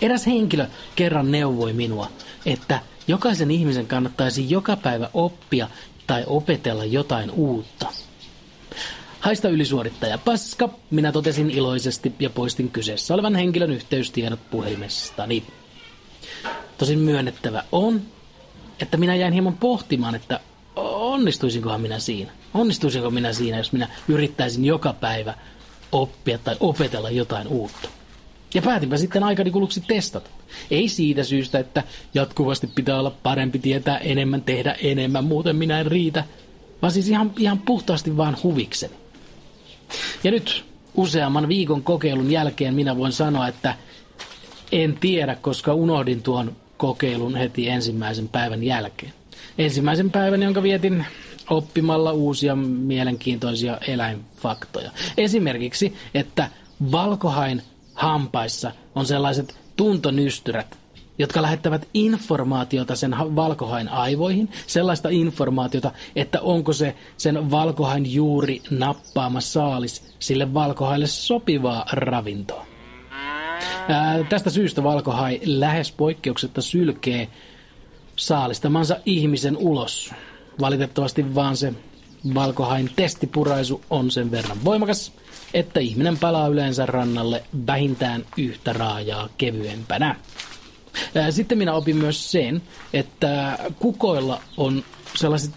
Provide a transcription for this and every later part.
Eräs henkilö kerran neuvoi minua, että jokaisen ihmisen kannattaisi joka päivä oppia tai opetella jotain uutta. Haista ylisuorittaja paska, minä totesin iloisesti ja poistin kyseessä olevan henkilön yhteystiedot puhelimestani. Tosin myönnettävä on, että minä jäin hieman pohtimaan, että onnistuisinkohan minä siinä. Onnistuisinko minä siinä, jos minä yrittäisin joka päivä oppia tai opetella jotain uutta. Ja päätinpä sitten aikani kuluksi testata. Ei siitä syystä, että jatkuvasti pitää olla parempi tietää enemmän, tehdä enemmän, muuten minä en riitä, vaan siis ihan, ihan puhtaasti vaan huvikseni. Ja nyt useamman viikon kokeilun jälkeen minä voin sanoa, että en tiedä, koska unohdin tuon kokeilun heti ensimmäisen päivän jälkeen. Ensimmäisen päivän, jonka vietin oppimalla uusia mielenkiintoisia eläinfaktoja. Esimerkiksi, että valkohain hampaissa on sellaiset tuntonystyrät, jotka lähettävät informaatiota sen valkohain aivoihin, sellaista informaatiota, että onko se sen valkohain juuri nappaama saalis sille valkohaille sopivaa ravintoa. Ää, tästä syystä valkohai lähes poikkeuksetta sylkee saalistamansa ihmisen ulos. Valitettavasti vaan se valkohain testipuraisu on sen verran voimakas, että ihminen palaa yleensä rannalle vähintään yhtä raajaa kevyempänä. Sitten minä opin myös sen, että kukoilla on sellaiset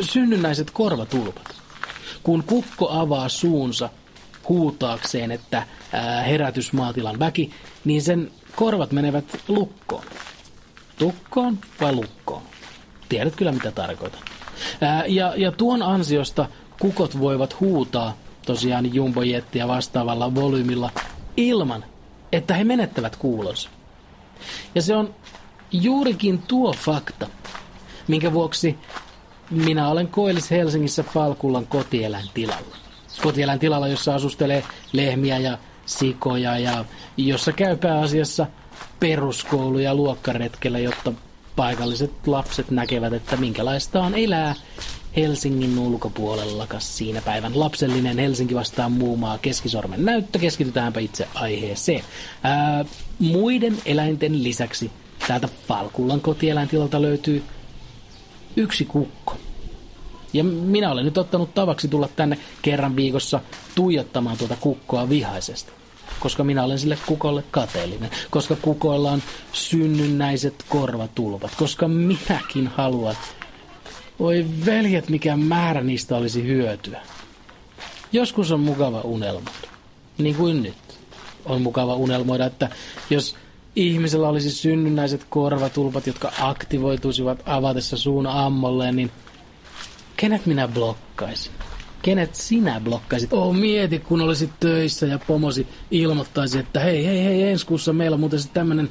synnynnäiset korvatulpat. Kun kukko avaa suunsa huutaakseen, että herätys maatilan väki, niin sen korvat menevät lukkoon. Tukkoon vai lukkoon? Tiedät kyllä mitä tarkoitan. Ja, ja tuon ansiosta kukot voivat huutaa tosiaan jumbojettia vastaavalla volyymilla ilman, että he menettävät kuulonsa. Ja se on juurikin tuo fakta, minkä vuoksi minä olen Koillis Helsingissä Falkullan kotieläintilalla. Kotieläintilalla, jossa asustelee lehmiä ja sikoja ja jossa käy pääasiassa peruskoulu- ja luokkaretkellä, jotta paikalliset lapset näkevät, että minkälaista on elää Helsingin ulkopuolella siinä päivän lapsellinen Helsinki vastaan muu maa keskisormen näyttö. Keskitytäänpä itse aiheeseen. Ää, muiden eläinten lisäksi täältä Falkullan kotieläintilalta löytyy yksi kukko. Ja minä olen nyt ottanut tavaksi tulla tänne kerran viikossa tuijottamaan tuota kukkoa vihaisesti. Koska minä olen sille kukolle kateellinen. Koska kukoilla on synnynnäiset korvatulpat. Koska minäkin haluan voi veljet, mikä määrä niistä olisi hyötyä. Joskus on mukava unelmoida. Niin kuin nyt. On mukava unelmoida, että jos ihmisellä olisi synnynnäiset korvatulpat, jotka aktivoituisivat avatessa suun ammolleen, niin kenet minä blokkaisin? Kenet sinä blokkaisit? Oh, mieti, kun olisit töissä ja pomosi ilmoittaisi, että hei, hei, hei, ensi kuussa meillä on muuten tämmöinen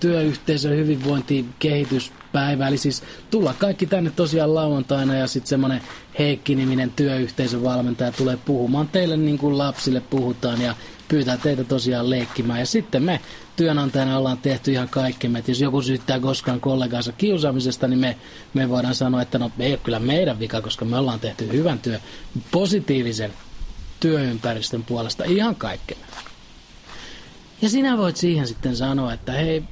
työyhteisö hyvinvointi kehitys päivä. Eli siis tulla kaikki tänne tosiaan lauantaina ja sitten semmoinen Heikki-niminen työyhteisön valmentaja tulee puhumaan teille niin kuin lapsille puhutaan ja pyytää teitä tosiaan leikkimään. Ja sitten me työnantajana ollaan tehty ihan kaikkemme, että jos joku syyttää koskaan kollegaansa kiusaamisesta, niin me, me voidaan sanoa, että no ei ole kyllä meidän vika, koska me ollaan tehty hyvän työn, positiivisen työympäristön puolesta ihan kaikkemme. Ja sinä voit siihen sitten sanoa, että hei,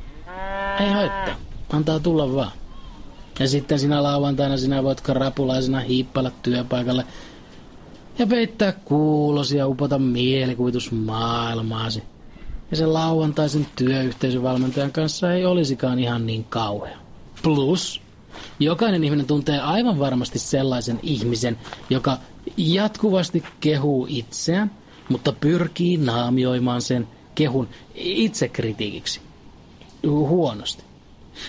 ei haittaa antaa tulla vaan. Ja sitten sinä lauantaina sinä voit rapulaisena hiippailla työpaikalle ja peittää kuulosi ja upota mielikuvitus maailmaasi. Ja sen lauantaisen työyhteisövalmentajan kanssa ei olisikaan ihan niin kauhea. Plus, jokainen ihminen tuntee aivan varmasti sellaisen ihmisen, joka jatkuvasti kehuu itseään, mutta pyrkii naamioimaan sen kehun itsekritiikiksi. Huonosti.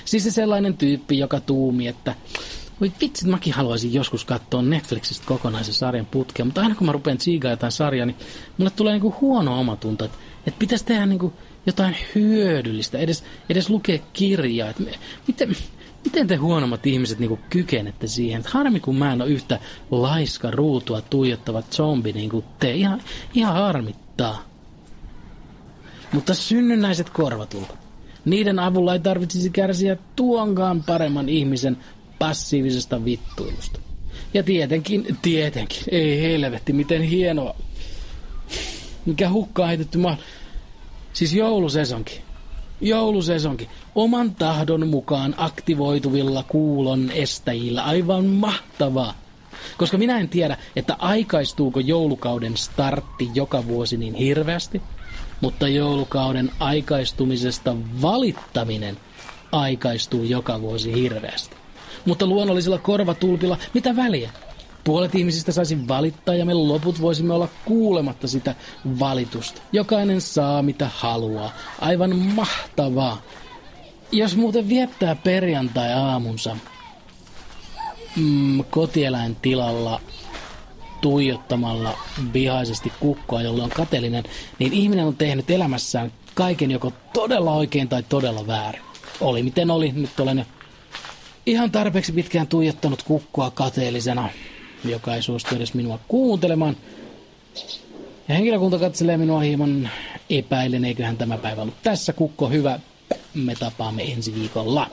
Siis se sellainen tyyppi, joka tuumi, että voi vitsit, mäkin haluaisin joskus katsoa Netflixistä kokonaisen sarjan putkea, mutta aina kun mä rupean tsiigaa jotain sarjaa, niin mulle tulee niinku huono omatunto, että, että pitäisi tehdä niinku jotain hyödyllistä, edes, edes lukea kirjaa. Että miten, miten te huonommat ihmiset niinku kykenette siihen? Että harmi, kun mä en ole yhtä laiska ruutua tuijottava zombi niin kuin te. Ihan, ihan harmittaa. Mutta synnynnäiset korvatulpat. Niiden avulla ei tarvitsisi kärsiä tuonkaan paremman ihmisen passiivisesta vittuilusta. Ja tietenkin, tietenkin, ei helvetti, miten hienoa. Mikä hukkaa heitetty maa. Siis joulusesonki. Joulusesonki. Oman tahdon mukaan aktivoituvilla kuulon estäjillä. Aivan mahtavaa. Koska minä en tiedä, että aikaistuuko joulukauden startti joka vuosi niin hirveästi, mutta joulukauden aikaistumisesta valittaminen aikaistuu joka vuosi hirveästi. Mutta luonnollisilla korvatulpilla, mitä väliä? Puolet ihmisistä saisi valittaa ja me loput voisimme olla kuulematta sitä valitusta. Jokainen saa mitä haluaa. Aivan mahtavaa. Jos muuten viettää perjantai-aamunsa mm, kotieläintilalla tuijottamalla vihaisesti kukkoa, jolla on kateellinen, niin ihminen on tehnyt elämässään kaiken joko todella oikein tai todella väärin. Oli miten oli, nyt olen ihan tarpeeksi pitkään tuijottanut kukkoa kateellisena, joka ei suostu edes minua kuuntelemaan. Ja henkilökunta katselee minua hieman epäilen, eiköhän tämä päivä ollut tässä. Kukko hyvä, me tapaamme ensi viikolla.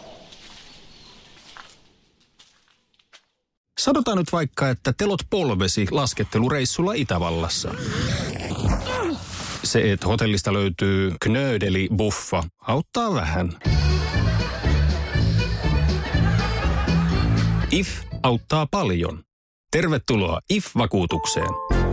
Sanotaan nyt vaikka, että telot polvesi laskettelureissulla Itävallassa. Se, että hotellista löytyy knöydeli buffa, auttaa vähän. IF auttaa paljon. Tervetuloa IF-vakuutukseen.